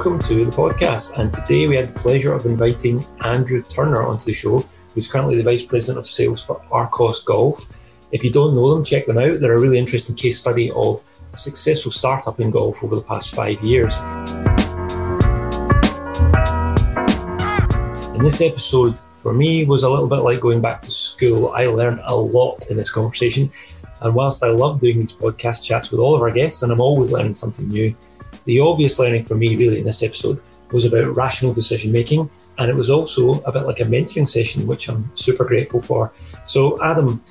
welcome to the podcast. And today we had the pleasure of inviting Andrew Turner onto the show, who's currently the Vice President of Sales for Arccos Golf. If you don't know them, check them out. They're a really interesting case study of a successful startup in golf over the past five years. And this episode, for me, was a little bit like going back to school. I learned a lot in this conversation. And whilst I love doing these podcast chats with all of our guests, and I'm always learning something new, the obvious learning for me, really, in this episode was about rational decision making. And it was also a bit like a mentoring session, which I'm super grateful for. So, Adam,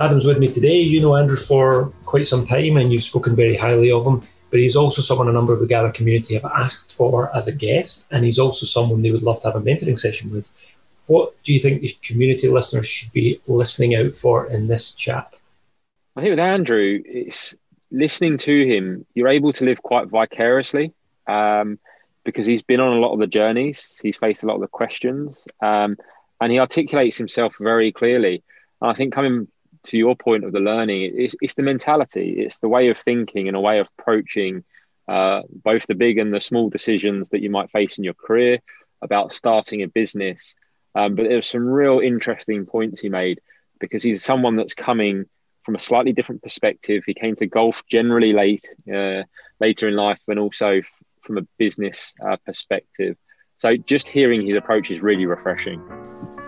Adam's with me today. You know Andrew for quite some time, and you've spoken very highly of him but he's also someone a number of the Gather community have asked for as a guest, and he's also someone they would love to have a mentoring session with. What do you think the community listeners should be listening out for in this chat? I think with Andrew, it's listening to him, you're able to live quite vicariously um, because he's been on a lot of the journeys, he's faced a lot of the questions, um, and he articulates himself very clearly. And I think coming to your point of the learning, it's, it's the mentality, it's the way of thinking and a way of approaching uh, both the big and the small decisions that you might face in your career about starting a business. Um, but there's some real interesting points he made because he's someone that's coming from a slightly different perspective. He came to golf generally late, uh, later in life, and also from a business uh, perspective. So just hearing his approach is really refreshing.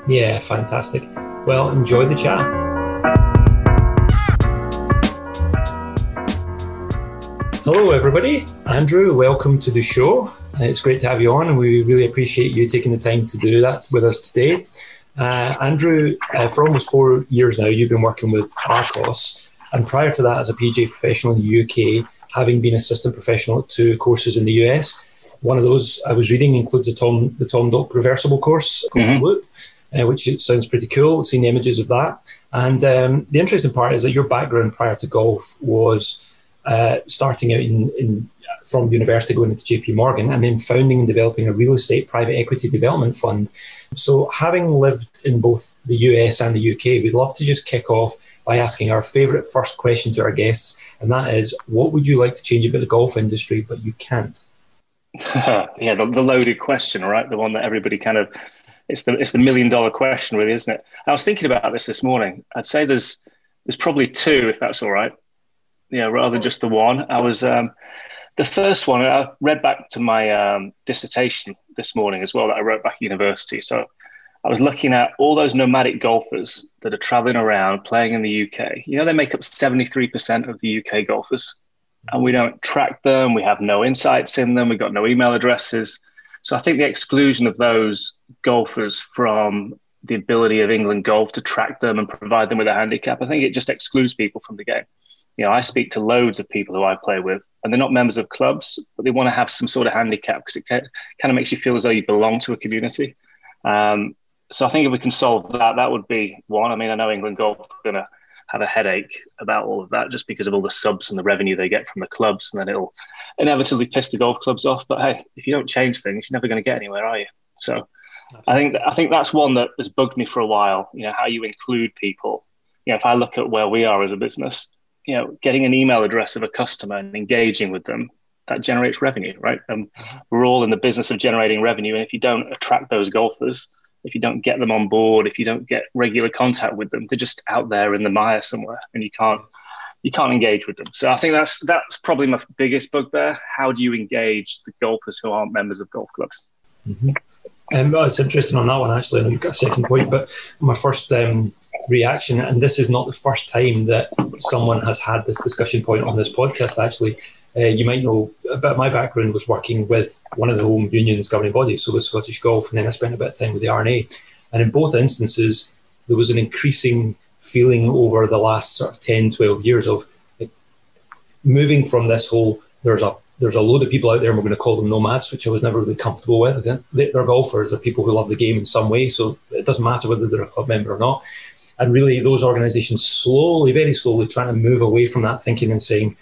Yeah, fantastic. Well, enjoy the chat. Hello, everybody. Andrew, welcome to the show. Uh, it's great to have you on, and we really appreciate you taking the time to do that with us today. Uh, Andrew, uh, for almost four years now, you've been working with Arccos, and prior to that, as a PGA professional in the UK, having been assistant professional at two courses in the US. One of those I was reading includes the Tom the Tom Doak reversible course called mm-hmm. Loop. Uh, which sounds pretty cool. Seen images of that, and um, the interesting part is that your background prior to golf was uh, starting out in, in, from university going into JP Morgan and then founding and developing a real estate private equity development fund. So, having lived in both the US and the UK, we'd love to just kick off by asking our favourite first question to our guests, and that is what would you like to change about the golf industry, but you can't? yeah, the, the loaded question, right? The one that everybody kind of it's the it's the million dollar question, really, isn't it? I was thinking about this this morning. I'd say there's there's probably two, if that's all right Yeah, rather than just the one. I was um, the first one. I read back to my um, dissertation this morning as well that I wrote back at university. So I was looking at all those nomadic golfers that are traveling around playing in the UK. You know, they make up seventy three percent of the UK golfers, and we don't track them. We have no insights in them. We've got no email addresses. So I think the exclusion of those golfers from the ability of England Golf to track them and provide them with a handicap, I think it just excludes people from the game you know, I speak to loads of people who I play with, and they're not members of clubs, but they want to have some sort of handicap because it kind of makes you feel as though you belong to a community. Um, so I think if we can solve that, that would be one. I mean, I know England Golf are going to have a headache about all of that just because of all the subs and the revenue they get from the clubs, and then it'll inevitably piss the golf clubs off. But hey, if you don't change things, you're never going to get anywhere, are you? So Absolutely. I think I think that's one that has bugged me for a while. You know, how you include people. You know, if I look at where we are as a business, you know, getting an email address of a customer and engaging with them, that generates revenue, right? Um, we're all in the business of generating revenue. And if you don't attract those golfers, if you don't get them on board, if you don't get regular contact with them, they're just out there in the mire somewhere and you can't you can't engage with them. So I think that's that's probably my biggest bugbear. How do you engage the golfers who aren't members of golf clubs? Mm-hmm. Um, well, it's interesting on that one actually. I know you've got a second point, but my first um, reaction, and this is not the first time that someone has had this discussion point on this podcast. Actually, uh, you might know a bit. My background was working with one of the home unions governing bodies, so the Scottish Golf, and then I spent a bit of time with the R&A. And in both instances, there was an increasing feeling over the last sort of 10, 12 years of like, moving from this whole there's a there's a load of people out there, and we're going to call them nomads, which I was never really comfortable with. They're golfers, they're people who love the game in some way, so it doesn't matter whether they're a club member or not. And really, those organizations slowly, very slowly, trying to move away from that thinking and saying,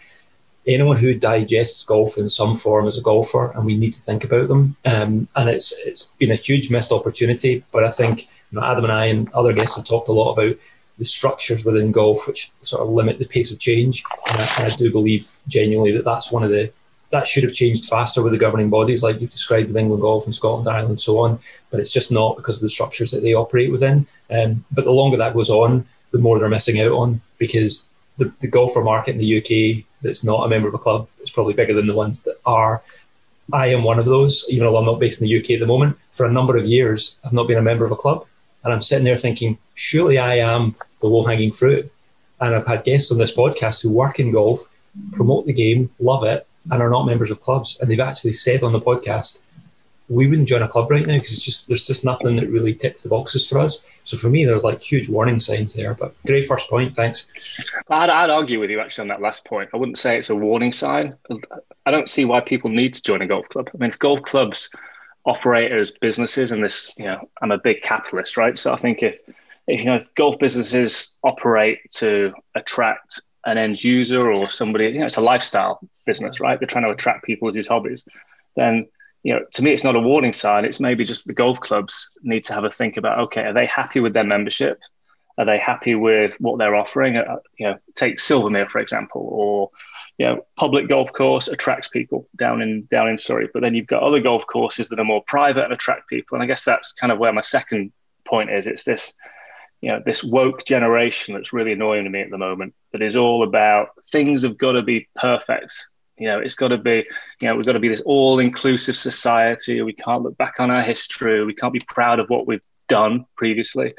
anyone who digests golf in some form is a golfer, and we need to think about them. Um, and it's it's been a huge missed opportunity. But I think you know, Adam and I and other guests have talked a lot about the structures within golf, which sort of limit the pace of change. And I, and I do believe genuinely that that's one of the that should have changed faster with the governing bodies, like you've described with England Golf and Scotland, Ireland, and so on. But it's just not because of the structures that they operate within. Um, but the longer that goes on, the more they're missing out on because the, the golfer market in the UK that's not a member of a club is probably bigger than the ones that are. I am one of those, even though I'm not based in the UK at the moment. For a number of years, I've not been a member of a club. And I'm sitting there thinking, surely I am the low hanging fruit. And I've had guests on this podcast who work in golf, promote the game, love it, and are not members of clubs. And they've actually said on the podcast, we wouldn't join a club right now because it's just there's just nothing that really ticks the boxes for us. So for me, there's like huge warning signs there. But great first point, thanks. I'd, I'd argue with you actually on that last point. I wouldn't say it's a warning sign. I don't see why people need to join a golf club. I mean, if golf clubs operate as businesses, and this, you know, I'm a big capitalist, right? So I think if if you know if golf businesses operate to attract an end user or somebody, you know, it's a lifestyle business, right? They're trying to attract people with these hobbies. Then you know, to me, it's not a warning sign. It's maybe just the golf clubs need to have a think about, okay, are they happy with their membership? Are they happy with what they're offering? Uh, you know, take Silvermere, for example, or, you know, public golf course attracts people down in, down in Surrey, but then you've got other golf courses that are more private and attract people. And I guess that's kind of where my second point is. It's this, you know, this woke generation that's really annoying to me at the moment that is all about things have got to be perfect you know, it's got to be, you know, we've got to be this all-inclusive society. We can't look back on our history. We can't be proud of what we've done previously.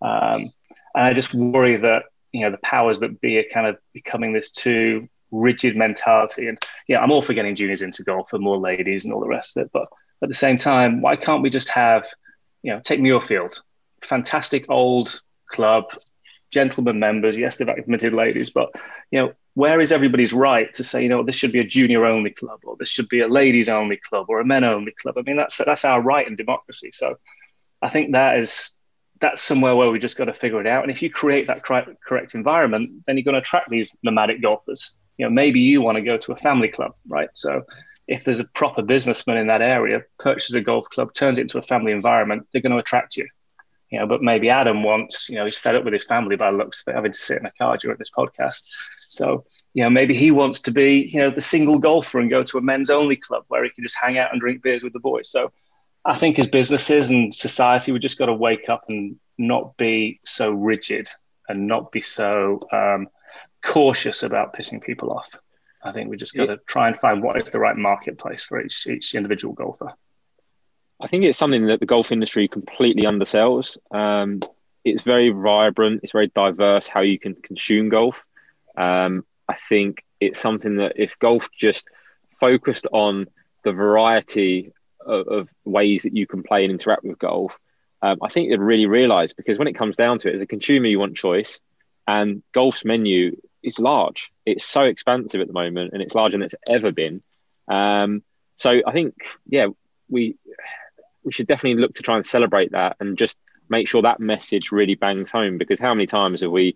Um, and I just worry that you know the powers that be are kind of becoming this too rigid mentality. And yeah, I'm all for getting juniors into golf and more ladies and all the rest of it. But at the same time, why can't we just have, you know, take Muirfield, fantastic old club, gentlemen members. Yes, they've admitted ladies, but you know, where is everybody's right to say, you know, this should be a junior only club, or this should be a ladies only club, or a men only club? I mean, that's that's our right in democracy. So, I think that is that's somewhere where we just got to figure it out. And if you create that correct environment, then you're going to attract these nomadic golfers. You know, maybe you want to go to a family club, right? So, if there's a proper businessman in that area, purchases a golf club, turns it into a family environment, they're going to attract you you know, but maybe Adam wants, you know, he's fed up with his family by looks of having to sit in a car during this podcast. So, you know, maybe he wants to be, you know, the single golfer and go to a men's only club where he can just hang out and drink beers with the boys. So I think as businesses and society, we've just got to wake up and not be so rigid and not be so um, cautious about pissing people off. I think we just got to try and find what is the right marketplace for each, each individual golfer. I think it's something that the golf industry completely undersells. Um, it's very vibrant. It's very diverse how you can consume golf. Um, I think it's something that if golf just focused on the variety of, of ways that you can play and interact with golf, um, I think they'd really realize because when it comes down to it, as a consumer, you want choice, and golf's menu is large. It's so expansive at the moment, and it's larger than it's ever been. Um, so I think, yeah, we we should definitely look to try and celebrate that and just make sure that message really bangs home because how many times have we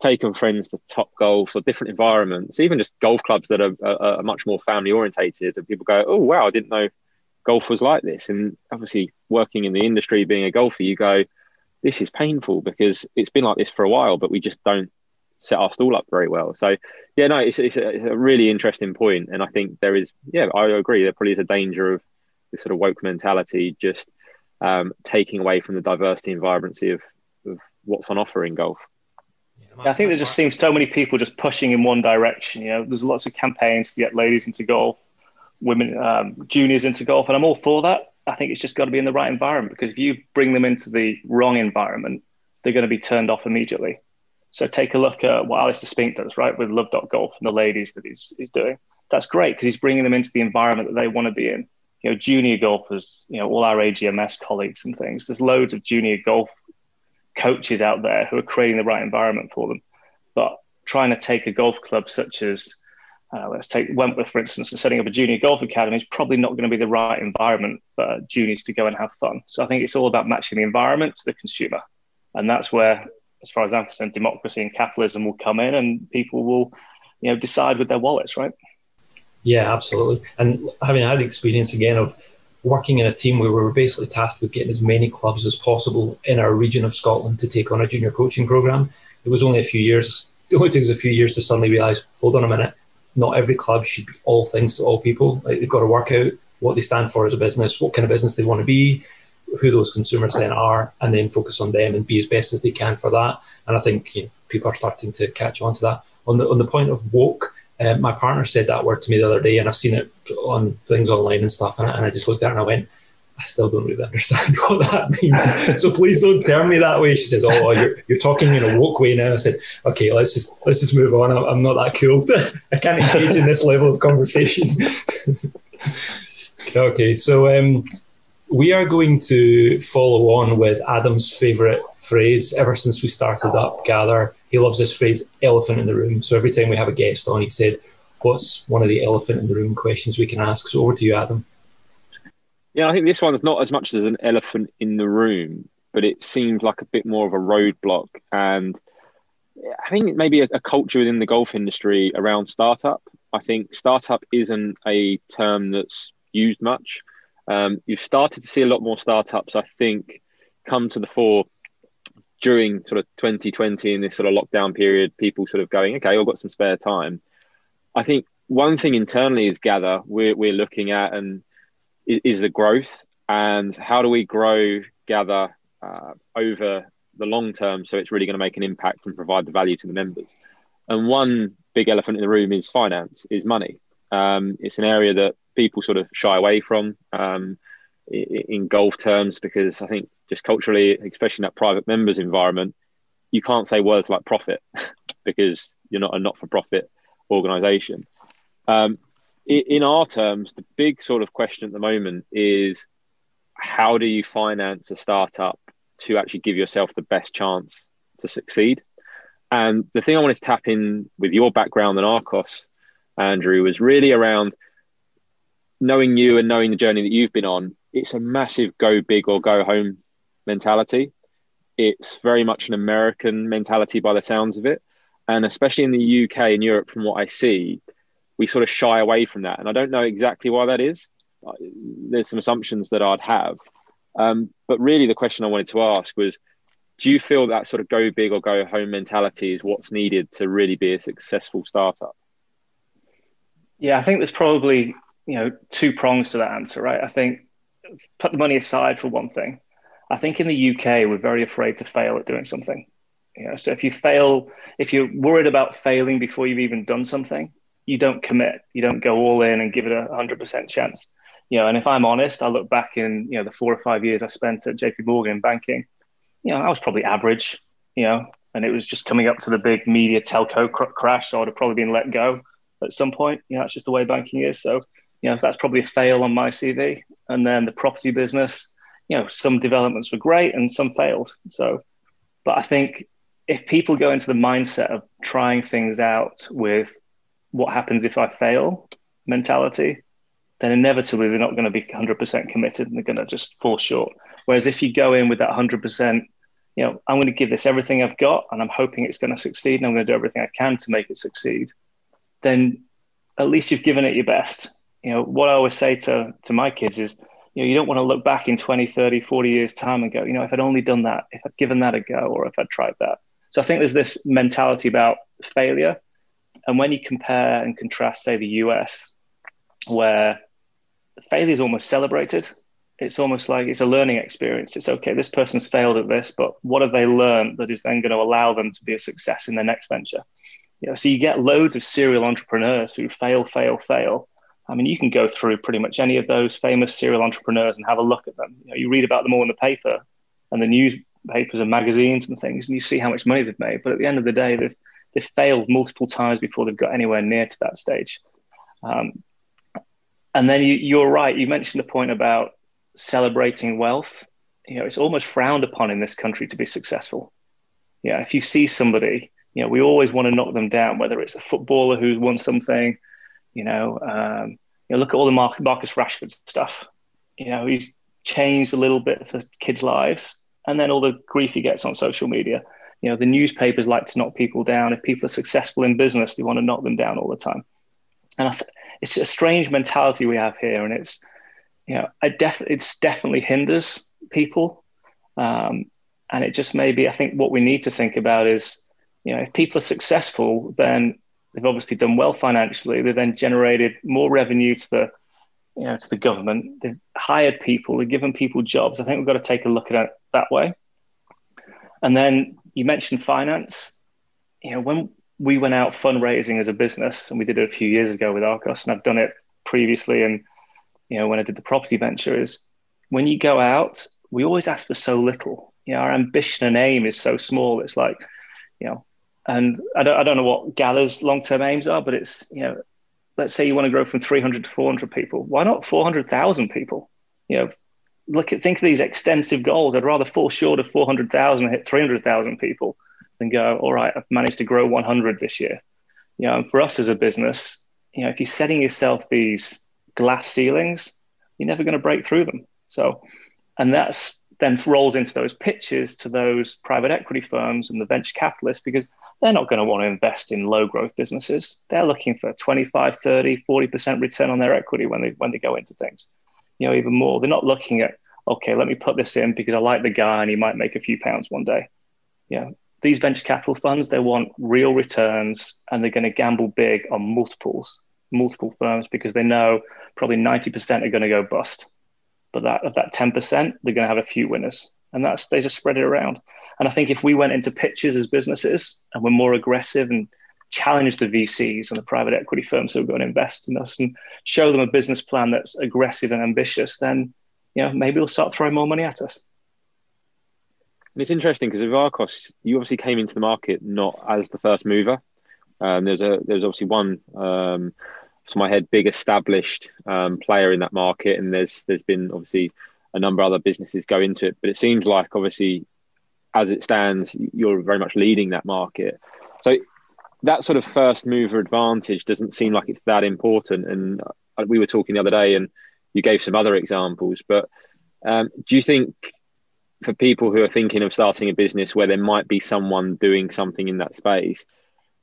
taken friends to Topgolf or different environments even just golf clubs that are, are, are much more family orientated and people go oh wow i didn't know golf was like this. And obviously working in the industry being a golfer you go this is painful because it's been like this for a while but we just don't set our stall up very well. So yeah no it's, it's, a, it's a really interesting point and i think there is yeah i agree there probably is a danger of this sort of woke mentality just um, taking away from the diversity and vibrancy of, of what's on offer in golf. I think there just seems so many people just pushing in one direction. You know, there's lots of campaigns to get ladies into golf, women, um, juniors into golf, and I'm all for that. I think it's just got to be in the right environment because if you bring them into the wrong environment, they're going to be turned off immediately. So take a look at what Alistair Spink does, right, with Love Golf and the ladies that he's, he's doing. That's great because he's bringing them into the environment that they want to be in you know, junior golfers, you know, all our AGMS colleagues and things. There's loads of junior golf coaches out there who are creating the right environment for them. But trying to take a golf club such as, uh, let's take Wentworth, for instance, and setting up a junior golf academy is probably not going to be the right environment for juniors to go and have fun. So I think it's all about matching the environment to the consumer. And that's where, as far as I'm concerned, democracy and capitalism will come in and people will, you know, decide with their wallets, right? Yeah, absolutely. And having had experience again of working in a team where we were basically tasked with getting as many clubs as possible in our region of Scotland to take on a junior coaching program, it was only a few years. It only took us a few years to suddenly realise, hold on a minute, not every club should be all things to all people. Like they've got to work out what they stand for as a business, what kind of business they want to be, who those consumers then are, and then focus on them and be as best as they can for that. And I think you know, people are starting to catch on to that. On the on the point of woke, uh, my partner said that word to me the other day, and I've seen it on things online and stuff, and I, and I just looked at it and I went, I still don't really understand what that means. so please don't turn me that way. She says, "Oh, you're, you're talking in a woke way now." I said, "Okay, let's just let's just move on. I'm, not that cool. I can't engage in this level of conversation." okay, so um, we are going to follow on with Adam's favourite phrase ever since we started up Gather. He loves this phrase, "elephant in the room." So every time we have a guest on, he said, "What's one of the elephant in the room questions we can ask?" So over to you, Adam. Yeah, I think this one's not as much as an elephant in the room, but it seems like a bit more of a roadblock. And I think maybe a, a culture within the golf industry around startup. I think startup isn't a term that's used much. Um, you've started to see a lot more startups, I think, come to the fore during sort of 2020 in this sort of lockdown period. People sort of going, okay, I've got some spare time. I think one thing internally is gather we're, we're looking at and is, is the growth and how do we grow gather uh, over the long term so it's really going to make an impact and provide the value to the members and one big elephant in the room is finance is money um, it's an area that people sort of shy away from um, in, golf terms because i think just culturally especially in that private members environment you can't say words like profit because you're not a not-for-profit organization um, in our terms, the big sort of question at the moment is how do you finance a startup to actually give yourself the best chance to succeed? And the thing I wanted to tap in with your background and Arccos, Andrew, was really around knowing you and knowing the journey that you've been on. It's a massive go big or go home mentality. It's very much an American mentality by the sounds of it. And especially in the UK and Europe, from what I see, we sort of shy away from that. And I don't know exactly why that is. There's some assumptions that I'd have. Um, but really, the question I wanted to ask was do you feel that sort of go big or go home mentality is what's needed to really be a successful startup? Yeah, I think there's probably you know two prongs to that answer, right? I think put the money aside for one thing. I think in the UK we're very afraid to fail at doing something. You know, so if you fail, if you're worried about failing before you've even done something, you don't commit, you don't go all in and give it a hundred percent chance. You know, and if I'm honest, I look back in you know the four or five years I spent at JP Morgan banking. You know, I was probably average. You know, and it was just coming up to the big media telco cr- crash, so I'd have probably been let go at some point. You know, that's just the way banking is. So, you know, that's probably a fail on my CV. And then the property business, you know, some developments were great and some failed. So, but I think if people go into the mindset of trying things out with what happens if I fail mentality, then inevitably they're not going to be 100% committed and they're going to just fall short. Whereas if you go in with that 100%, you know, I'm going to give this everything I've got and I'm hoping it's going to succeed and I'm going to do everything I can to make it succeed, then at least you've given it your best. You know, what I always say to, to my kids is, you know, you don't want to look back in 20, 30, 40 years time and go, you know, if I'd only done that, if I'd given that a go, or if I'd tried that. So I think there's this mentality about failure and when you compare and contrast, say, the US, where failure is almost celebrated, it's almost like it's a learning experience. It's okay, this person's failed at this, but what have they learned that is then going to allow them to be a success in their next venture? You know, so you get loads of serial entrepreneurs who fail, fail, fail. I mean, you can go through pretty much any of those famous serial entrepreneurs and have a look at them. You know, you read about them all in the paper and the newspapers and magazines and things, and you see how much money they've made. But at the end of the day, they've they've failed multiple times before they've got anywhere near to that stage. Um, and then you, you're right. You mentioned the point about celebrating wealth. You know, it's almost frowned upon in this country to be successful. Yeah, if you see somebody, you know, we always want to knock them down, whether it's a footballer who's won something, you know, um, you know, look at all the Marcus Rashford stuff. You know, he's changed a little bit for kids' lives, and then all the grief he gets on social media. You know the newspapers like to knock people down. If people are successful in business they want to knock them down all the time. And I th- it's a strange mentality we have here and it's you know I def- it's definitely hinders people. Um, and it just maybe i think what we need to think about is you know if people are successful then They've obviously done well financially. They then generated more revenue to the you know to the government. They've hired people. They've given people jobs. I think we've got to take a look at it that way. And then you mentioned finance. You know, when we went out fundraising as a business, and we did it a few years ago with Arccos, and I've done it previously, and you know when I did the property venture, is when you go out, we always ask for so little. You know, our ambition and aim is so small. It's like, you know, and I don't, I don't know what Gather's long term aims are, but it's, you know, let's say you want to grow from 300 to 400 people. Why not 400,000 people? You know, look at, think of these extensive goals. I'd rather fall short of 400,000 and hit 300,000 people than go, all right, I've managed to grow 100 this year. You know, and for us as a business, you know, if you're setting yourself these glass ceilings, you're never going to break through them. So, and that's then rolls into those pitches to those private equity firms and the venture capitalists because they're not going to want to invest in low growth businesses. They're looking for 25, 30, 40% return on their equity when they when they go into things. You know, even more. They're not looking at, okay, let me put this in because I like the guy and he might make a few pounds one day. Yeah. These venture capital funds, they want real returns and they're going to gamble big on multiples, multiple firms because they know probably 90% are going to go bust but that of that 10%, they're going to have a few winners. And that's they just spread it around. And I think if we went into pitches as businesses and we're more aggressive and challenge the VCs and the private equity firms who are going to invest in us and show them a business plan that's aggressive and ambitious, then you know maybe they'll start throwing more money at us. And it's interesting because with Arccos, you obviously came into the market not as the first mover. Um, there's a there's obviously one um, to my head, big established um, player in that market, and there's there's been obviously a number of other businesses go into it, but it seems like obviously as it stands, you're very much leading that market. So that sort of first mover advantage doesn't seem like it's that important. And uh, we were talking the other day, and you gave some other examples. But um, do you think for people who are thinking of starting a business where there might be someone doing something in that space,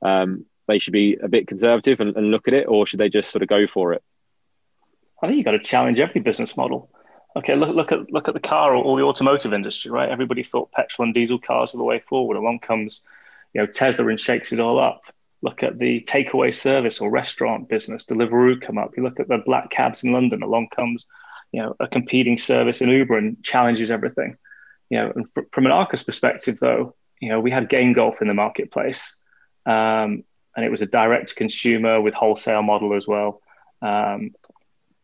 um, they should be a bit conservative and, and look at it, or should they just sort of go for it? I think you've got to challenge every business model. Okay, look, look at look at the car or, or, the automotive industry, right? Everybody thought petrol and diesel cars are the way forward. Along comes, you know, Tesla and shakes it all up. Look at the takeaway service or restaurant business, Deliveroo come up. You look at the black cabs in London. Along comes, you know, a competing service in Uber and challenges everything. You know, and fr- from an Arccos perspective, though, you know, we had Game Golf in the marketplace. Um, and it was a direct consumer with wholesale model as well. Um,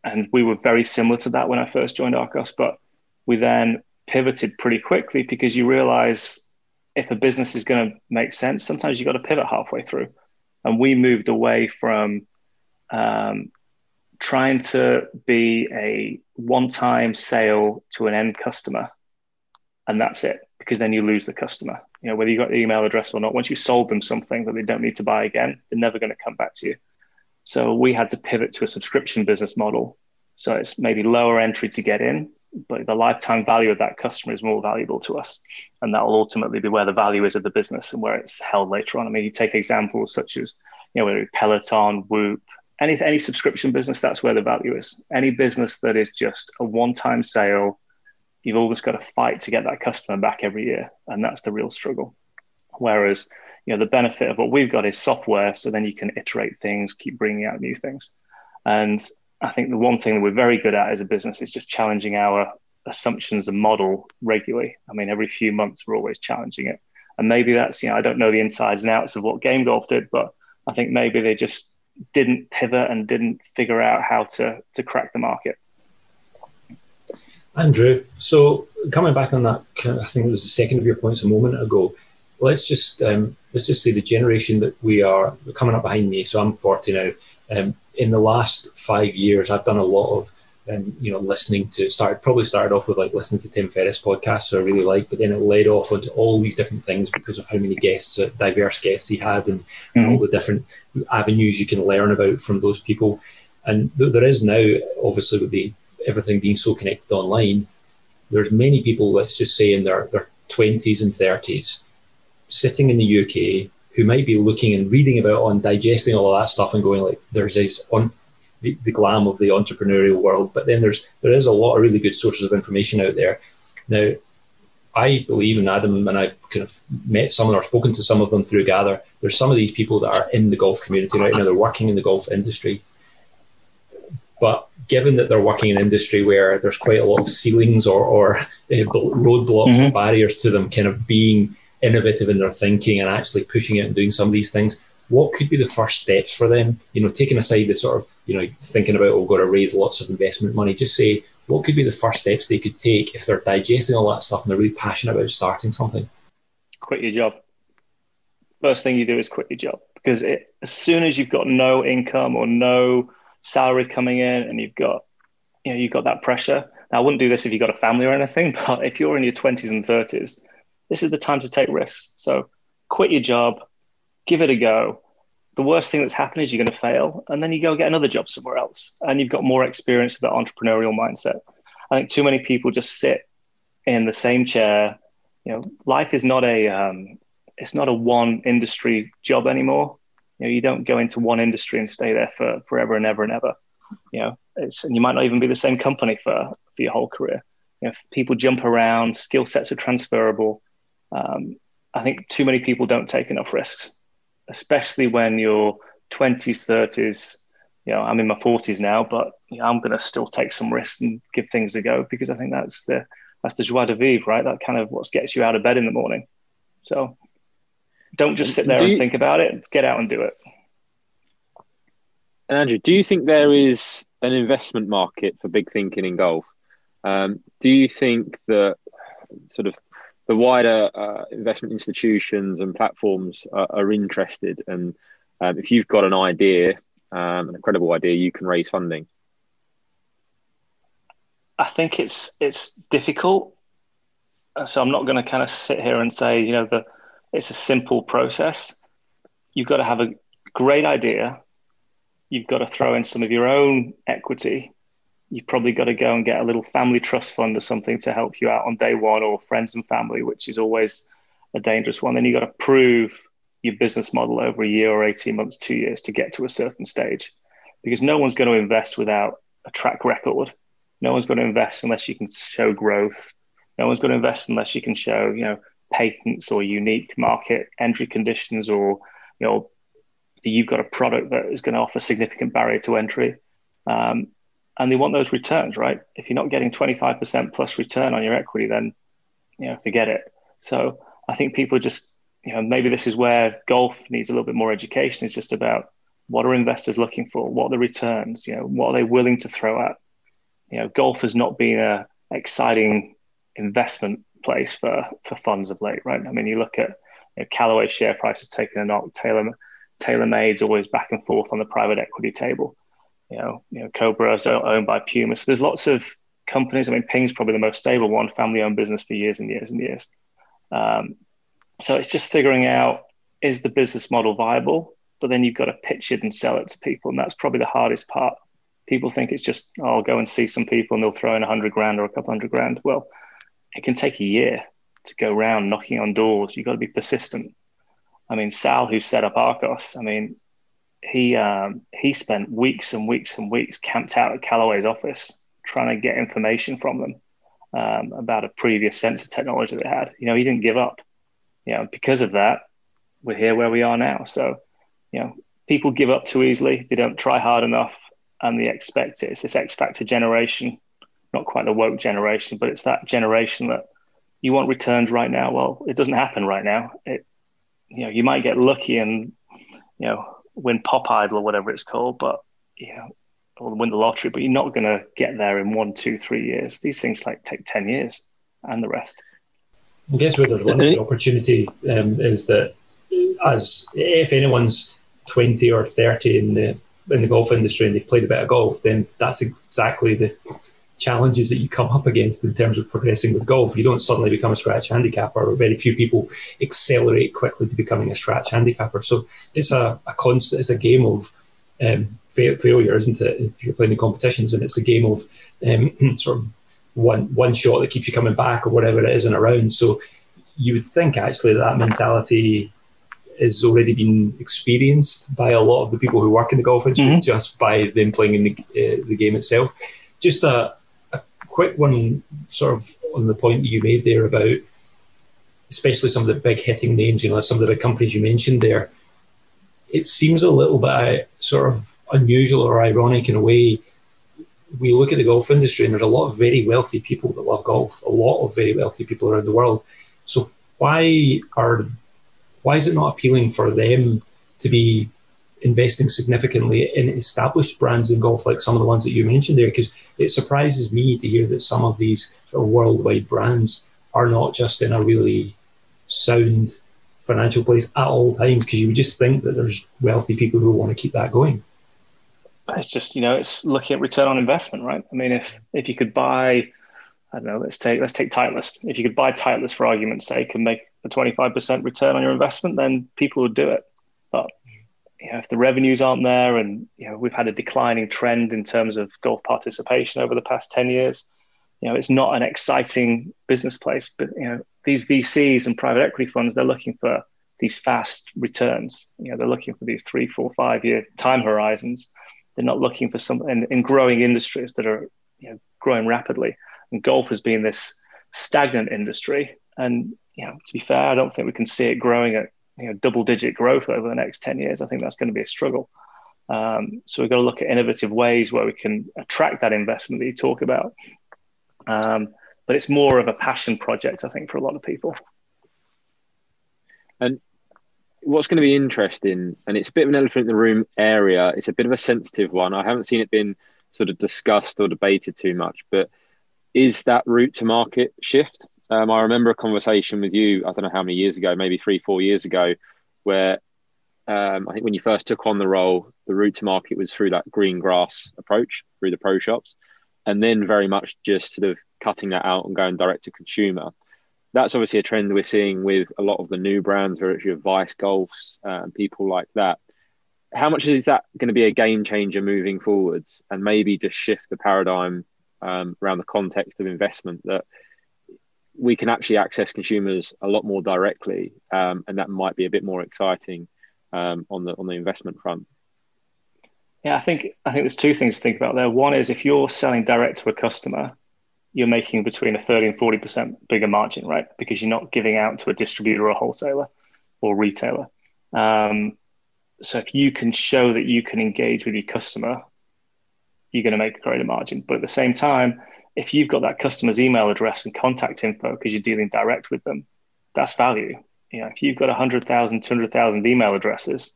and we were very similar to that when I first joined Arccos, but we then pivoted pretty quickly because you realize if a business is going to make sense, sometimes you got to pivot halfway through. And we moved away from um, trying to be a one time sale to an end customer, and that's it because then you lose the customer. You know, whether you got the email address or not, once you sold them something that they don't need to buy again, they're never going to come back to you. So we had to pivot to a subscription business model. So it's maybe lower entry to get in, but the lifetime value of that customer is more valuable to us. And that will ultimately be where the value is of the business and where it's held later on. I mean, you take examples such as, you know, whether Peloton, Whoop, any, any subscription business, that's where the value is. Any business that is just a one time sale, you've always got to fight to get that customer back every year. And that's the real struggle. Whereas, you know, the benefit of what we've got is software. So then you can iterate things, keep bringing out new things. And I think the one thing that we're very good at as a business is just challenging our assumptions and model regularly. I mean, every few months we're always challenging it. And maybe that's, you know, I don't know the insides and outs of what Game Golf did, but I think maybe they just didn't pivot and didn't figure out how to to crack the market. Andrew, so coming back on that, I think it was the second of your points a moment ago. Let's just um, let's just say the generation that we are coming up behind me. So I'm 40 now. Um, in the last five years, I've done a lot of um, you know listening to start probably started off with like listening to Tim Ferriss podcasts, so I really like, but then it led off onto all these different things because of how many guests, uh, diverse guests he had, and mm-hmm. all the different avenues you can learn about from those people. And th- there is now, obviously, with the everything being so connected online, there's many people, let's just say in their, their 20s and 30s, sitting in the UK who might be looking and reading about on digesting all of that stuff and going like, there's this on the, the glam of the entrepreneurial world, but then there's there is a lot of really good sources of information out there. Now, I believe in Adam, and I've kind of met some of or spoken to some of them through Gather. There's some of these people that are in the golf community right now. They're working in the golf industry, but given that they're working in an industry where there's quite a lot of ceilings or, or uh, roadblocks mm-hmm. or barriers to them, kind of being innovative in their thinking and actually pushing it and doing some of these things, what could be the first steps for them? You know, taking aside the sort of, you know, thinking about, oh, we've got to raise lots of investment money, just say, what could be the first steps they could take if they're digesting all that stuff and they're really passionate about starting something? Quit your job. First thing you do is quit your job because it, as soon as you've got no income or no salary coming in and you've got, you know, you've got that pressure. Now, I wouldn't do this if you've got a family or anything, but if you're in your 20s and 30s, this is the time to take risks. So quit your job, give it a go. The worst thing that's happened is you're going to fail, and then you go get another job somewhere else, and you've got more experience of that entrepreneurial mindset. I think too many people just sit in the same chair. You know, life is not a um, it's not a one industry job anymore. You know, you don't go into one industry and stay there for forever and ever and ever. You know, it's and you might not even be the same company for for your whole career. You know, people jump around, skill sets are transferable. Um, I think too many people don't take enough risks especially when you're 20s, 30s. You know, I'm in my 40s now, but you know, I'm going to still take some risks and give things a go because I think that's the that's the joie de vivre, right? That kind of what gets you out of bed in the morning. So don't just sit there do and you, think about it. Get out and do it. And Andrew, do you think there is an investment market for big thinking in golf? Um, do you think that sort of the wider uh, investment institutions and platforms are, are interested. And um, if you've got an idea, um, an incredible idea, you can raise funding. I think it's it's difficult. So I'm not going to kind of sit here and say, you know, the it's a simple process. You've got to have a great idea. You've got to throw in some of your own equity you've probably got to go and get a little family trust fund or something to help you out on day one or friends and family, which is always a dangerous one. Then you've got to prove your business model over a year or 18 months, two years to get to a certain stage because no one's going to invest without a track record. No one's going to invest unless you can show growth. No one's going to invest unless you can show, you know, patents or unique market entry conditions or, you know, you've got a product that is going to offer significant barrier to entry. Um, and they want those returns, right? If you're not getting 25% plus return on your equity, then you know, forget it. So I think people just, you know, maybe this is where golf needs a little bit more education. It's just about what are investors looking for? What are the returns? You know, what are they willing to throw at? You know, golf has not been a exciting investment place for for funds of late, right? I mean, you look at you know, Callaway share price has taken a knock. Taylor TaylorMade's always back and forth on the private equity table you know, you know, Cobra is owned by Puma. So there's lots of companies. I mean, Ping's probably the most stable one, family-owned business for years and years and years. Um, so it's just figuring out is the business model viable, but then you've got to pitch it and sell it to people, and that's probably the hardest part. People think it's just oh, I'll go and see some people and they'll throw in a hundred grand or a couple hundred grand. Well, it can take a year to go around knocking on doors. You've got to be persistent. I mean, Sal, who set up Arccos, I mean, he um, he spent weeks and weeks and weeks camped out at Callaway's office trying to get information from them um, about a previous sensor technology they had. You know, he didn't give up. You know, because of that, we're here where we are now. So, you know, people give up too easily. They don't try hard enough, and they expect it. It's this X factor generation, not quite the woke generation, but it's that generation that you want returns right now. Well, it doesn't happen right now. It, you know, you might get lucky and you know win Pop Idol or whatever it's called, but you know, or win the lottery, but you're not going to get there in one, two, three years. These things like take ten years, and the rest. I guess where there's one the opportunity um, is that as if anyone's twenty or thirty in the in the golf industry and they've played a bit of golf, then that's exactly the challenges that you come up against in terms of progressing with golf. You don't suddenly become a scratch handicapper, or very few people accelerate quickly to becoming a scratch handicapper. So it's a, a constant, it's a game of um, failure, isn't it? If you're playing the competitions, and it's a game of um, sort of one one shot that keeps you coming back, or whatever it is in a round. So you would think actually that, that mentality is already been experienced by a lot of the people who work in the golf industry mm-hmm. just by them playing in the, uh, the game itself. Just a, quick one, sort of on the point that you made there about especially some of the big hitting names, you know, some of the big companies you mentioned there, it seems a little bit uh, sort of unusual or ironic in a way. We look at the golf industry and there's a lot of very wealthy people that love golf, a lot of very wealthy people around the world. So why are why is it not appealing for them to be investing significantly in established brands in golf, like some of the ones that you mentioned there? Because it surprises me to hear that some of these sort of worldwide brands are not just in a really sound financial place at all times. Because you would just think that there's wealthy people who want to keep that going. It's just you know, it's looking at return on investment, right? I mean, if if you could buy, I don't know, let's take let's take Titleist. If you could buy Titleist for argument's sake and make a twenty five percent return on your investment, then people would do it. But you know, if the revenues aren't there, and you know, we've had a declining trend in terms of golf participation over the past ten years, you know, it's not an exciting business place. But you know, these VCs and private equity funds, they're looking for these fast returns. You know, they're looking for these three, four, five year time horizons. They're not looking for some in, in growing industries that are you know, growing rapidly. And golf has been this stagnant industry. And you know, to be fair, I don't think we can see it growing at you know double digit growth over the next 10 years. I think that's going to be a struggle. Um, so we've got to look at innovative ways where we can attract that investment that you talk about um, but it's more of a passion project, I think, for a lot of people. And what's going to be interesting, and it's a bit of an elephant in the room area, it's a bit of a sensitive one. I haven't seen it been sort of discussed or debated too much, but is that route to market shift? Um, I remember a conversation with you, I don't know how many years ago, maybe three, four years ago, where um, I think when you first took on the role, the route to market was through that green grass approach, through the pro shops and then very much just sort of cutting that out and going direct to consumer. That's obviously a trend we're seeing with a lot of the new brands, whether it's your Vice Golfs uh, and people like that. How much is that going to be a game changer moving forwards, and maybe just shift the paradigm um, around the context of investment that we can actually access consumers a lot more directly, um, and that might be a bit more exciting um, on the on the investment front. Yeah, I think I think there's two things to think about there. One is if you're selling direct to a customer, you're making between a 30 and 40% bigger margin, right? Because you're not giving out to a distributor or a wholesaler or retailer. Um, so if you can show that you can engage with your customer, you're going to make a greater margin. But at the same time, if you've got that customer's email address and contact info because you're dealing direct with them, that's value. You know, if you've got 100,000, 200,000 email addresses,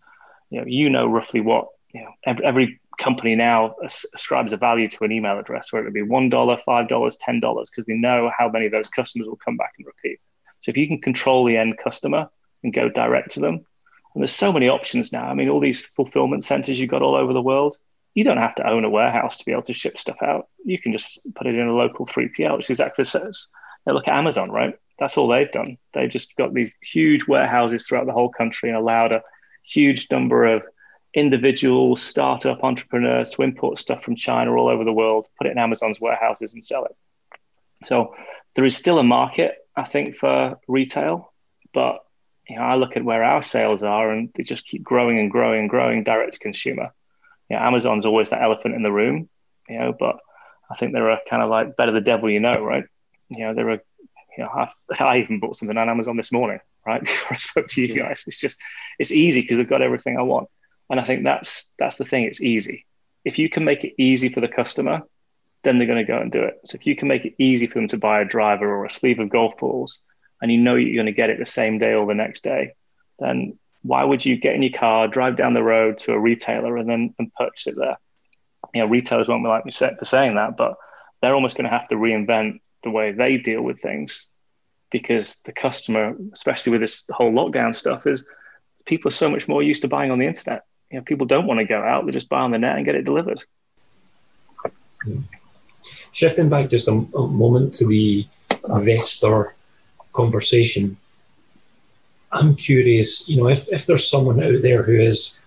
you know, you know roughly what you know, every, every company now ascribes a value to an email address, whether it be one dollar, five dollars, ten dollars, because they know how many of those customers will come back and repeat. So if you can control the end customer and go direct to them, and there's so many options now. I mean, all these fulfillment centers you've got all over the world. You don't have to own a warehouse to be able to ship stuff out. You can just put it in a local 3PL, which is exactly says. Now look at Amazon, right? That's all they've done. They've just got these huge warehouses throughout the whole country and allowed a huge number of individual startup entrepreneurs to import stuff from China all over the world, put it in Amazon's warehouses and sell it. So there is still a market, I think, for retail, but you know, I look at where our sales are and they just keep growing and growing and growing direct to consumer. You know, Amazon's always the elephant in the room, you know, but I think they're a kind of like better the devil you know, right? You know, they're a, you know, I, I even bought something on Amazon this morning, right? Before I spoke to you guys. It's just, it's easy because they've got everything I want. And I think that's that's the thing. It's easy. If you can make it easy for the customer, then they're going to go and do it. So if you can make it easy for them to buy a driver or a sleeve of golf balls, and you know you're going to get it the same day or the next day, then why would you get in your car, drive down the road to a retailer, and then and purchase it there? You know, retailers won't be like me for saying that, but they're almost going to have to reinvent the way they deal with things because the customer, especially with this whole lockdown stuff, is people are so much more used to buying on the internet you know, people don't want to go out; they just buy on the net and get it delivered. Shifting back just a, a moment to the investor conversation, I'm curious. You know, if, if there's someone out there who is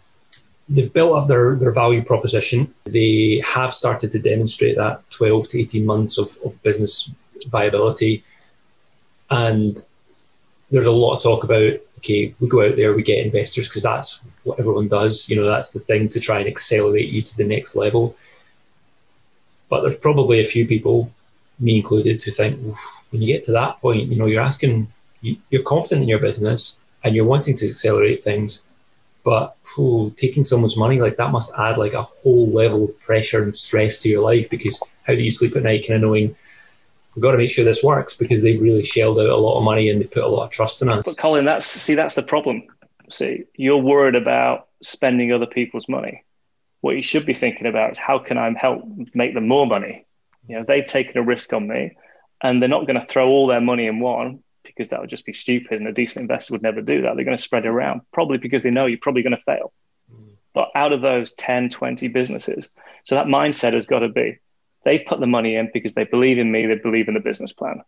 they've built up their, their value proposition, they have started to demonstrate that 12 to 18 months of, of business viability, and there's a lot of talk about okay, we go out there, we get investors because that's what everyone does. You know, that's the thing to try and accelerate you to the next level. But there's probably a few people, me included, who think when you get to that point, you know, you're asking you, are confident in your business and you're wanting to accelerate things, but oh, taking someone's money like that must add like a whole level of pressure and stress to your life because how do you sleep at night kind of knowing we've got to make sure this works because they've really shelled out a lot of money and they've put a lot of trust in us. But Colin, that's see, that's the problem. See, you're worried about spending other people's money. What you should be thinking about is how can I help make them more money? You know, they've taken a risk on me and they're not going to throw all their money in one because that would just be stupid and a decent investor would never do that. They're going to spread around, probably because they know you're probably going to fail. Mm. But out of those 10, 20 businesses, so that mindset has got to be they put the money in because they believe in me, they believe in the business plan.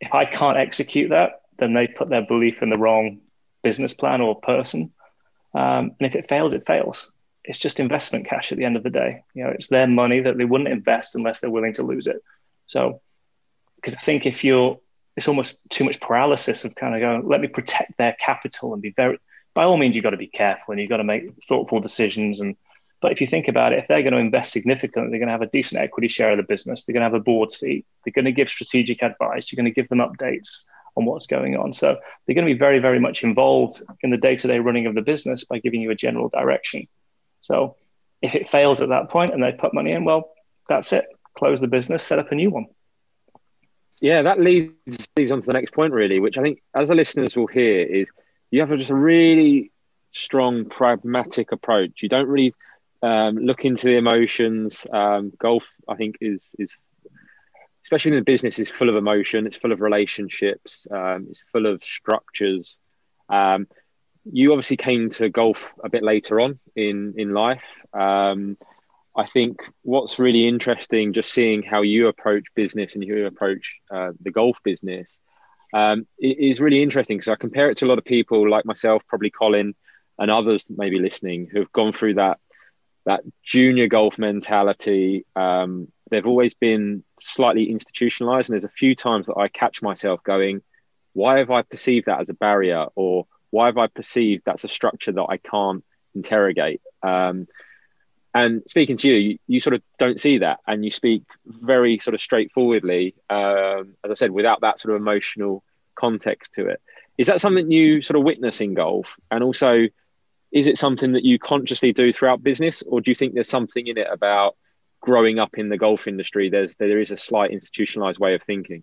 If I can't execute that, then they put their belief in the wrong business plan or person. Um, and if it fails, it fails. It's just investment cash at the end of the day. You know, it's their money that they wouldn't invest unless they're willing to lose it. So, because I think if you're, it's almost too much paralysis of kind of going, let me protect their capital and be very, by all means, you've got to be careful and you've got to make thoughtful decisions and but if you think about it, if they're going to invest significantly, they're going to have a decent equity share of the business. They're going to have a board seat. They're going to give strategic advice. You're going to give them updates on what's going on. So they're going to be very, very much involved in the day to day running of the business by giving you a general direction. So if it fails at that point and they put money in, well, that's it. Close the business, set up a new one. Yeah, that leads leads on to the next point, really, which I think as the listeners will hear is you have just a really strong pragmatic approach. You don't really um, look into the emotions. Um, golf, I think, is is especially in the business is full of emotion. It's full of relationships. Um, it's full of structures. Um, you obviously came to golf a bit later on in in life. I think what's really interesting, just seeing how you approach business and you approach uh, the golf business, um, is really interesting because I compare it to a lot of people like myself, probably Colin, and others maybe listening who've gone through that that junior golf mentality. Um, they've always been slightly institutionalized, and there's a few times that I catch myself going, "Why have I perceived that as a barrier?" or "Why have I perceived that's a structure that I can't interrogate?" Um, and speaking to you, you, you, sort of don't see that, and you speak very sort of straightforwardly, um, as I said, without that sort of emotional context to it. Is that something you sort of witness in golf, and also? is it something that you consciously do throughout business or do you think there's something in it about growing up in the golf industry there's there is a slight institutionalized way of thinking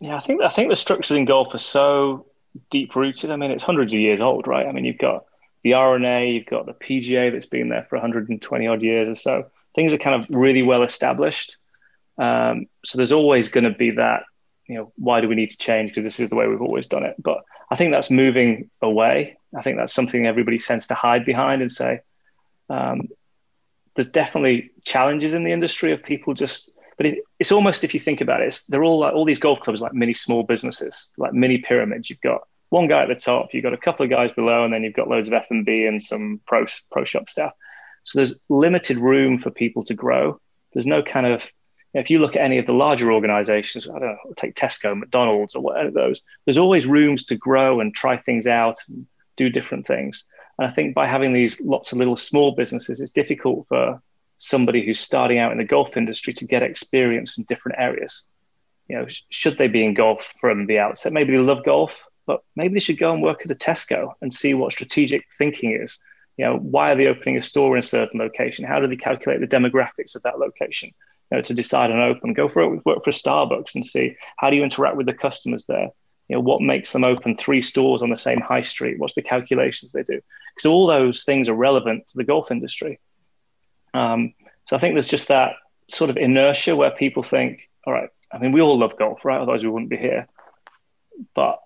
yeah i think i think the structures in golf are so deep rooted i mean it's hundreds of years old right i mean you've got the R&A you've got the pga that's been there for 120 odd years or so. Things are kind of really well established. Um, so there's always going to be that you know why do we need to change? Because this is the way we've always done it. But i think that's moving away. I think that's something everybody tends to hide behind and say um, there's definitely challenges in the industry of people just but it, it's almost if you think about it they're all like all these golf clubs like mini small businesses like mini pyramids you've got one guy at the top you've got a couple of guys below and then you've got loads of f&b and some pro pro shop staff so there's limited room for people to grow there's no kind of if you look at any of the larger organizations, I don't know, take Tesco, McDonald's, or whatever those, there's always rooms to grow and try things out and do different things. And I think by having these lots of little small businesses, it's difficult for somebody who's starting out in the golf industry to get experience in different areas. You know, should they be in golf from the outset? Maybe they love golf, but maybe they should go and work at a Tesco and see what strategic thinking is. You know, why are they opening a store in a certain location? How do they calculate the demographics of that location? you know, to decide on open. Go for it, work for Starbucks and see how do you interact with the customers there. You know, what makes them open three stores on the same high street? What's the calculations they do? Because all those things are relevant to the golf industry. Um, so I think there's just that sort of inertia where people think, all right, I mean, we all love golf, right? Otherwise, we wouldn't be here. But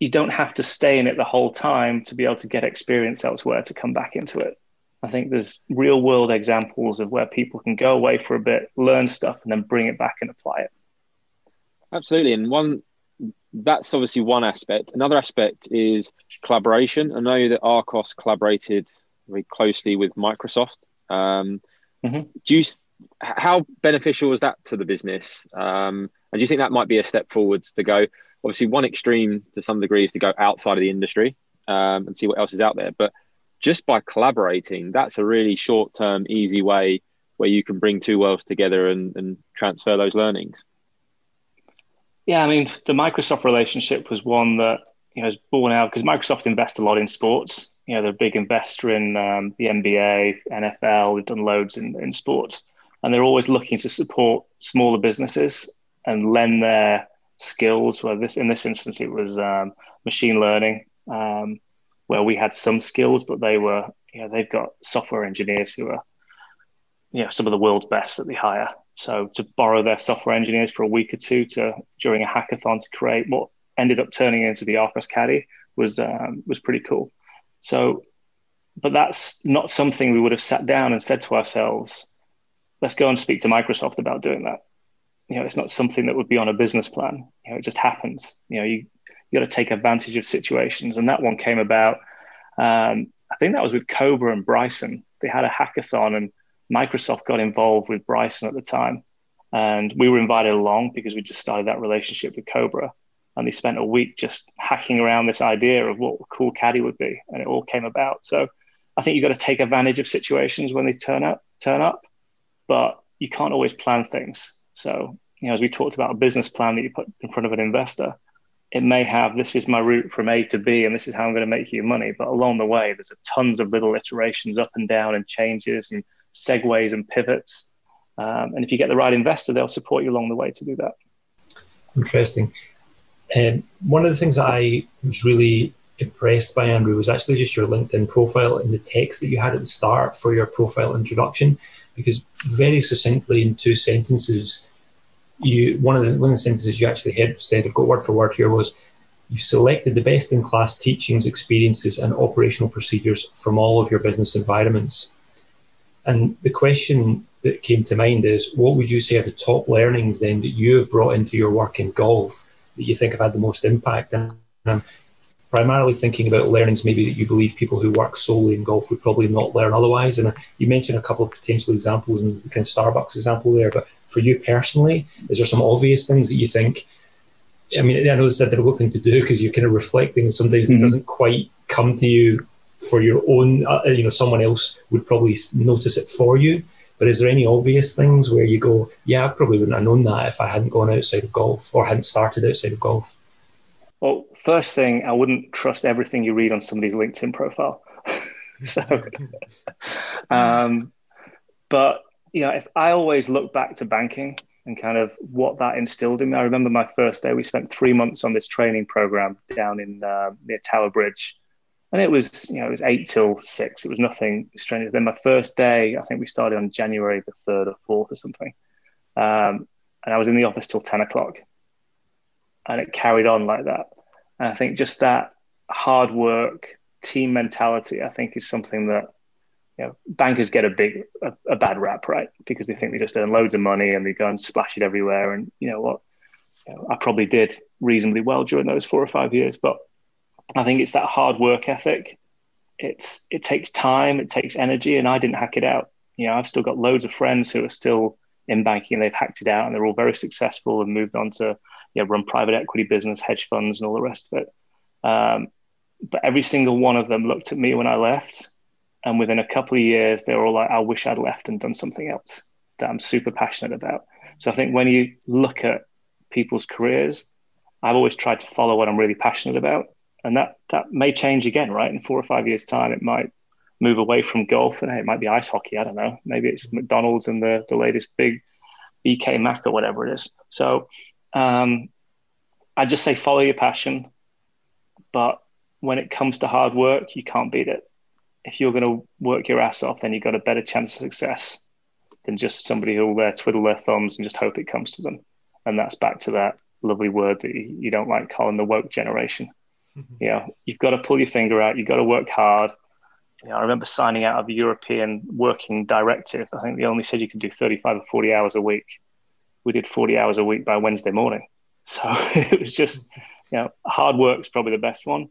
you don't have to stay in it the whole time to be able to get experience elsewhere to come back into it. I think there's real world examples of where people can go away for a bit, learn stuff, and then bring it back and apply it. Absolutely. And one that's obviously one aspect. Another aspect is collaboration. I know that Arccos collaborated very closely with Microsoft. Um, mm-hmm. Do you, how beneficial was that to the business? Um, and do you think that might be a step forwards to go? Obviously, one extreme to some degree is to go outside of the industry um, and see what else is out there. But just by collaborating, that's a really short term, easy way where you can bring two worlds together and, and transfer those learnings. Yeah, I mean, the Microsoft relationship was one that you know is born out because Microsoft invests a lot in sports. You know, they're a big investor in um, the NBA, NFL. They've done loads in, in sports, and they're always looking to support smaller businesses and lend their skills. Where this in this instance, it was um, machine learning, um, where we had some skills, but they were, you know, they've got software engineers who are, you know, some of the world's best that they hire. So to borrow their software engineers for a week or two to during a hackathon to create what ended up turning into the Arccos Caddy was um, was pretty cool. So, but that's not something we would have sat down and said to ourselves, "Let's go and speak to Microsoft about doing that." You know, it's not something that would be on a business plan. You know, it just happens. You know, you you got to take advantage of situations, and that one came about. Um, I think that was with Cobra and Bryson. They had a hackathon, and Microsoft got involved with Bryson at the time. And we were invited along because we just started that relationship with Cobra. And they spent a week just hacking around this idea of what a cool caddy would be. And it all came about. So I think you've got to take advantage of situations when they turn up, turn up, but you can't always plan things. So, you know, as we talked about a business plan that you put in front of an investor, it may have this is my route from A to B and this is how I'm going to make you money. But along the way, there's a tons of little iterations up and down and changes and segues and pivots. Um, and if you get the right investor, they'll support you along the way to do that. Interesting. Um, one of the things that I was really impressed by, Andrew, was actually just your LinkedIn profile and the text that you had at the start for your profile introduction, because very succinctly in two sentences, you one of the one of the sentences you actually had said, I've got word for word here, was you selected the best in class teachings, experiences, and operational procedures from all of your business environments. And the question that came to mind is what would you say are the top learnings then that you have brought into your work in golf that you think have had the most impact? And I'm primarily thinking about learnings maybe that you believe people who work solely in golf would probably not learn otherwise. And you mentioned a couple of potential examples and the kind of Starbucks example there, but for you personally, is there some obvious things that you think? I mean, I know it's a difficult thing to do because you're kind of reflecting, and sometimes mm-hmm. it doesn't quite come to you for your own, uh, you know, someone else would probably notice it for you. But is there any obvious things where you go, yeah, I probably wouldn't have known that if I hadn't gone outside of golf or hadn't started outside of golf? Well, first thing, I wouldn't trust everything you read on somebody's LinkedIn profile. so, um, but you know, if I always look back to banking and kind of what that instilled in me, I remember my first day. We spent three months on this training program down in uh, near Tower Bridge, and it was you know it was eight till six. It was nothing strange. Then my first day, I think we started on January the third or fourth or something, um, and I was in the office till ten o'clock, and it carried on like that. And I think just that hard work, team mentality, I think is something that you know bankers get a big a, a bad rap, right? Because they think they just earn loads of money and they go and splash it everywhere. And you know what? You know, I probably did reasonably well during those four or five years, but I think it's that hard work ethic. It's it takes time, it takes energy, and I didn't hack it out. You know, I've still got loads of friends who are still in banking and they've hacked it out and they're all very successful and moved on to you know, run private equity business, hedge funds, and all the rest of it. Um, but every single one of them looked at me when I left, and within a couple of years, they were all like, "I wish I'd left and done something else that I'm super passionate about." So I think when you look at people's careers, I've always tried to follow what I'm really passionate about and that that may change again, right? In four or five years' time, it might move away from golf, and it might be ice hockey. I don't know. Maybe it's McDonald's and the the latest big BK Mac or whatever it is. So um, I just say follow your passion, but when it comes to hard work, you can't beat it. If you're going to work your ass off, then you've got a better chance of success than just somebody who'll uh, twiddle their thumbs and just hope it comes to them. And that's back to that lovely word that you, don't like calling the woke generation. You know, you've got to pull your finger out. You've got to work hard. You know, I remember signing out of the European Working Directive. I think they only said you could do 35 or 40 hours a week. We did 40 hours a week by Wednesday morning. So it was just, you know, hard work's probably the best one.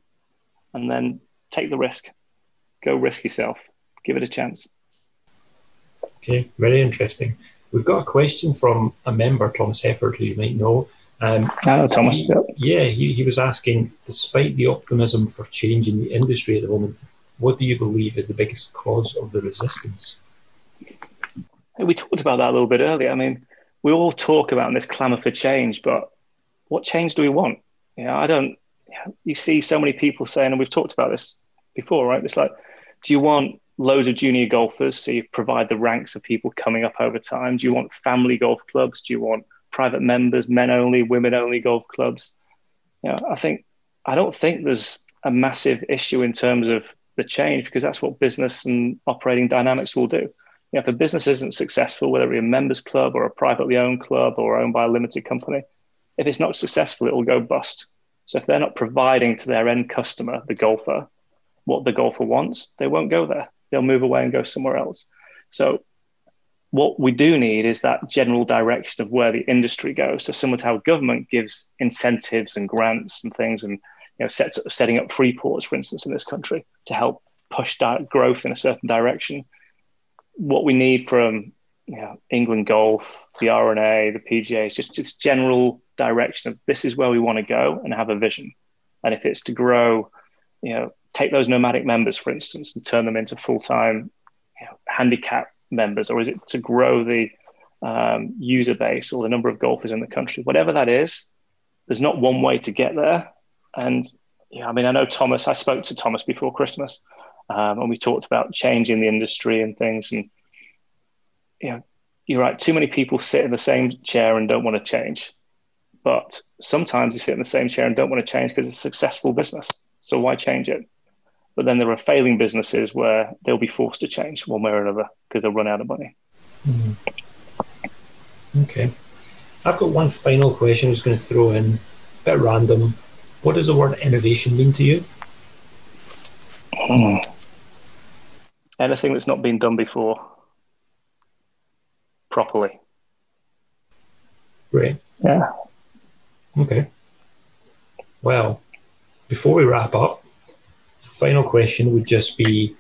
And then take the risk. Go risk yourself. Give it a chance. Okay, very interesting. We've got a question from a member, Thomas Hefford, who you might know. Um, oh, Thomas. He, yeah, he, he was asking, despite the optimism for change in the industry at the moment, what do you believe is the biggest cause of the resistance? We talked about that a little bit earlier. I mean, we all talk about this clamour for change, but what change do we want? You know, I don't. You see so many people saying, and we've talked about this before, right? It's like, do you want loads of junior golfers so you provide the ranks of people coming up over time? Do you want family golf clubs? Do you want private members, men only, women only golf clubs? You know, I think I don't think there's a massive issue in terms of the change because that's what business and operating dynamics will do. You know, if a business isn't successful, whether it be a members club or a privately owned club or owned by a limited company, if it's not successful, it will go bust. So if they're not providing to their end customer, the golfer, what the golfer wants, they won't go there. They'll move away and go somewhere else. So what we do need is that general direction of where the industry goes. So similar to how government gives incentives and grants and things and you know, sets, setting up free ports, for instance, in this country to help push growth in a certain direction. What we need from you know, England Golf, the R&A, the PGA is just just general direction of this is where we want to go and have a vision. And if it's to grow, you know, take those nomadic members, for instance, and turn them into full time you know, handicap members, or is it to grow the um, user base or the number of golfers in the country? Whatever that is, there's not one way to get there. And yeah, I mean, I know Thomas. I spoke to Thomas before Christmas, um, and we talked about changing the industry and things. And you know, you're right. Too many people sit in the same chair and don't want to change. But sometimes you sit in the same chair and don't want to change because it's a successful business. So why change it? But then there are failing businesses where they'll be forced to change one way or another because they'll run out of money. Mm. Okay. I've got one final question I was going to throw in, a bit random. What does the word innovation mean to you? Hmm. Anything that's not been done before properly. Great. Yeah. Okay. Well, before we wrap up, final question would just be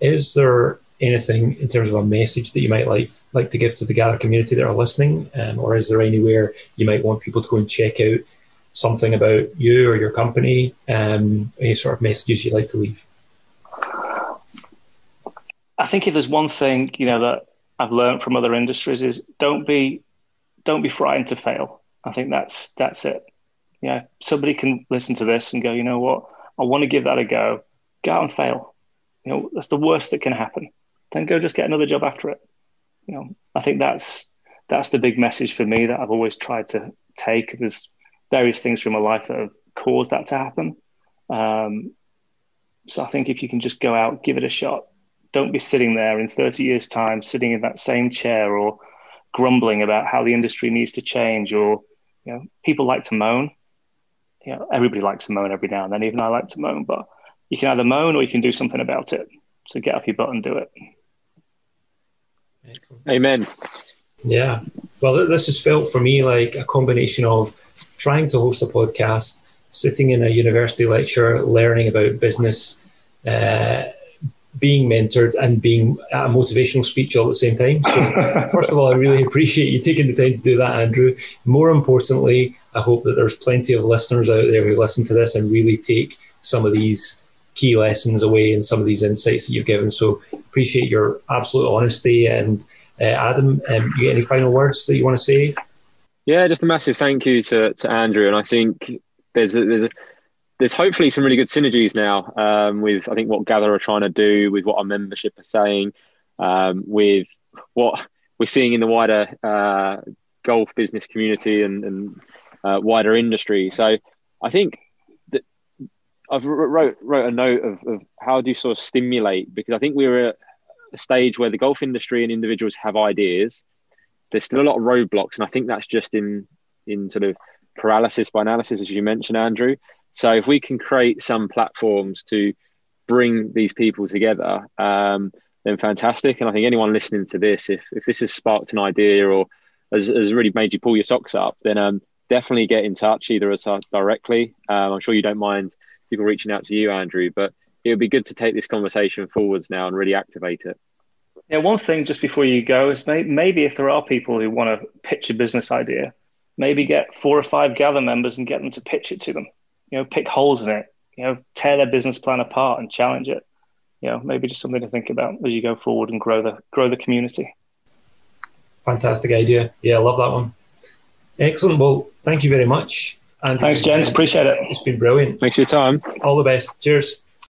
Is there anything in terms of a message that you might like like to give to the Gather community that are listening? Um, or is there anywhere you might want people to go and check out something about you or your company? Um, any sort of messages you'd like to leave? I think if there's one thing, you know, that I've learned from other industries is don't be don't be frightened to fail. I think that's that's it. Yeah, somebody can listen to this and go, you know what, I want to give that a go. Go out and fail. You know, that's the worst that can happen. Then go just get another job after it. You know, I think that's that's the big message for me that I've always tried to take. There's various things from my life that have caused that to happen. Um, so I think if you can just go out, give it a shot. Don't be sitting there in 30 years' time, sitting in that same chair or grumbling about how the industry needs to change. Or, you know, people like to moan you know, everybody likes to moan every now and then. Even I like to moan, but you can either moan or you can do something about it. So get off your butt and do it. Excellent. Amen. Yeah. Well, this has felt for me like a combination of trying to host a podcast, sitting in a university lecture, learning about business, uh, being mentored, and being a motivational speech all at the same time. So, first of all, I really appreciate you taking the time to do that, Andrew. More importantly, I hope that there's plenty of listeners out there who listen to this and really take some of these key lessons away and some of these insights that you've given. So appreciate your absolute honesty. And uh, Adam, um, you get any final words that you want to say? Yeah, just a massive thank you to, to Andrew. And I think there's a, there's a, there's hopefully some really good synergies now um, with I think what Gather are trying to do, with what our membership are saying, um, with what we're seeing in the wider uh, golf business community and, and uh, wider industry. So I think that I've wrote wrote a note of, of how do you sort of stimulate because I think we're at a stage where the golf industry and individuals have ideas. There's still a lot of roadblocks, and I think that's just in in sort of paralysis by analysis, as you mentioned, Andrew. So if we can create some platforms to bring these people together, um, then fantastic. And I think anyone listening to this, if if this has sparked an idea or has, has really made you pull your socks up, then um, definitely get in touch either us directly. Um, I'm sure you don't mind people reaching out to you, Andrew, but it would be good to take this conversation forwards now and really activate it. Yeah, one thing just before you go is maybe if there are people who want to pitch a business idea, maybe get four or five gather members and get them to pitch it to them. You know, pick holes in it. You know, tear their business plan apart and challenge it. You know, maybe just something to think about as you go forward and grow the grow the community. Fantastic idea. Yeah, I love that one. Excellent. Well, thank you very much. And thanks, gents. Appreciate it. It's been brilliant. Thanks for your time. All the best. Cheers.